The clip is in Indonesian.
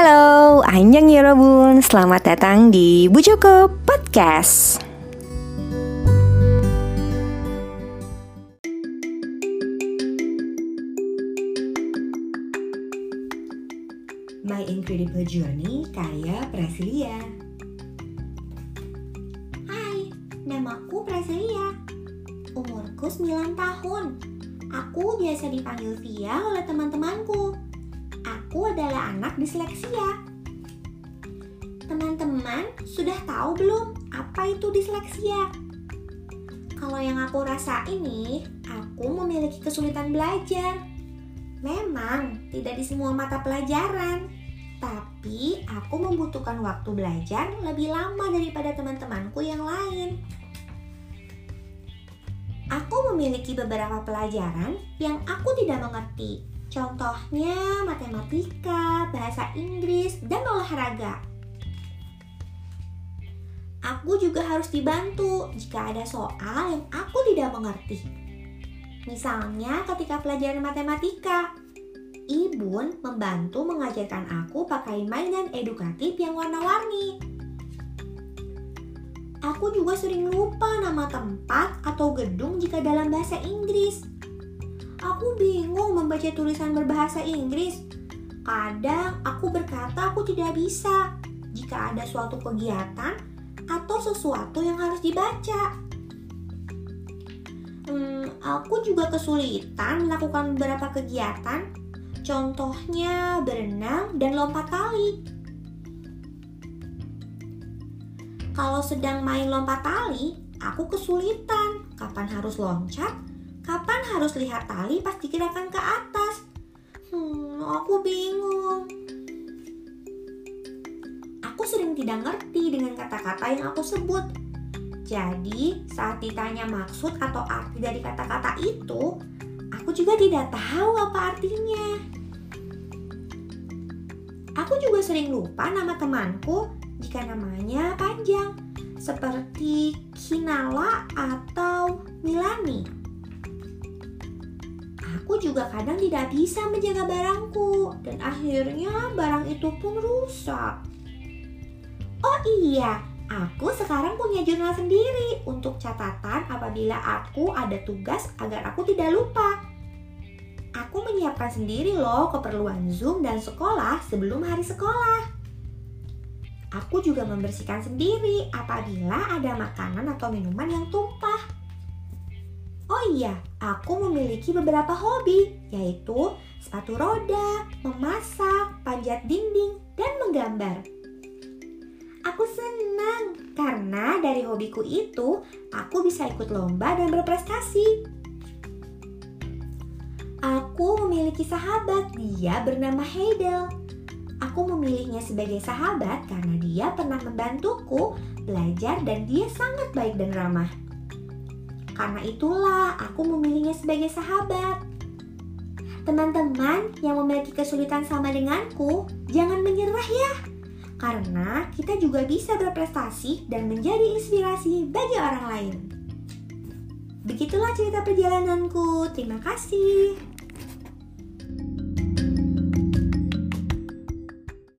Halo, Anjang Yorobun, selamat datang di Bu Joko Podcast. My Incredible Journey karya Prasilia. Hai, namaku Prasilia. Umurku 9 tahun. Aku biasa dipanggil Via oleh teman-temanku. Aku adalah anak disleksia. Teman-teman, sudah tahu belum apa itu disleksia? Kalau yang aku rasa ini, aku memiliki kesulitan belajar. Memang tidak di semua mata pelajaran, tapi aku membutuhkan waktu belajar lebih lama daripada teman-temanku yang lain. Aku memiliki beberapa pelajaran yang aku tidak mengerti. Contohnya matematika, bahasa Inggris, dan olahraga. Aku juga harus dibantu jika ada soal yang aku tidak mengerti. Misalnya ketika pelajaran matematika, Ibun membantu mengajarkan aku pakai mainan edukatif yang warna-warni. Aku juga sering lupa nama tempat atau gedung jika dalam bahasa Inggris. Aku bingung membaca tulisan berbahasa Inggris. Kadang aku berkata aku tidak bisa. Jika ada suatu kegiatan atau sesuatu yang harus dibaca. Hmm, aku juga kesulitan melakukan beberapa kegiatan, contohnya berenang dan lompat tali. Kalau sedang main lompat tali, aku kesulitan. Kapan harus loncat, kapan harus lihat tali pas digerakkan ke atas. Hmm, aku bingung. Aku sering tidak ngerti dengan kata-kata yang aku sebut jadi, saat ditanya maksud atau arti dari kata-kata itu, aku juga tidak tahu apa artinya. Aku juga sering lupa nama temanku jika namanya panjang, seperti Kinala atau Milani. Aku juga kadang tidak bisa menjaga barangku, dan akhirnya barang itu pun rusak. Oh iya, Aku sekarang punya jurnal sendiri untuk catatan apabila aku ada tugas agar aku tidak lupa. Aku menyiapkan sendiri loh keperluan Zoom dan sekolah sebelum hari sekolah. Aku juga membersihkan sendiri apabila ada makanan atau minuman yang tumpah. Oh iya, aku memiliki beberapa hobi, yaitu sepatu roda, memasak, panjat dinding, dan menggambar. Aku senang karena dari hobiku itu aku bisa ikut lomba dan berprestasi. Aku memiliki sahabat, dia bernama Heidel. Aku memilihnya sebagai sahabat karena dia pernah membantuku belajar dan dia sangat baik dan ramah. Karena itulah aku memilihnya sebagai sahabat. Teman-teman yang memiliki kesulitan sama denganku, jangan menyerah ya karena kita juga bisa berprestasi dan menjadi inspirasi bagi orang lain. Begitulah cerita perjalananku. Terima kasih.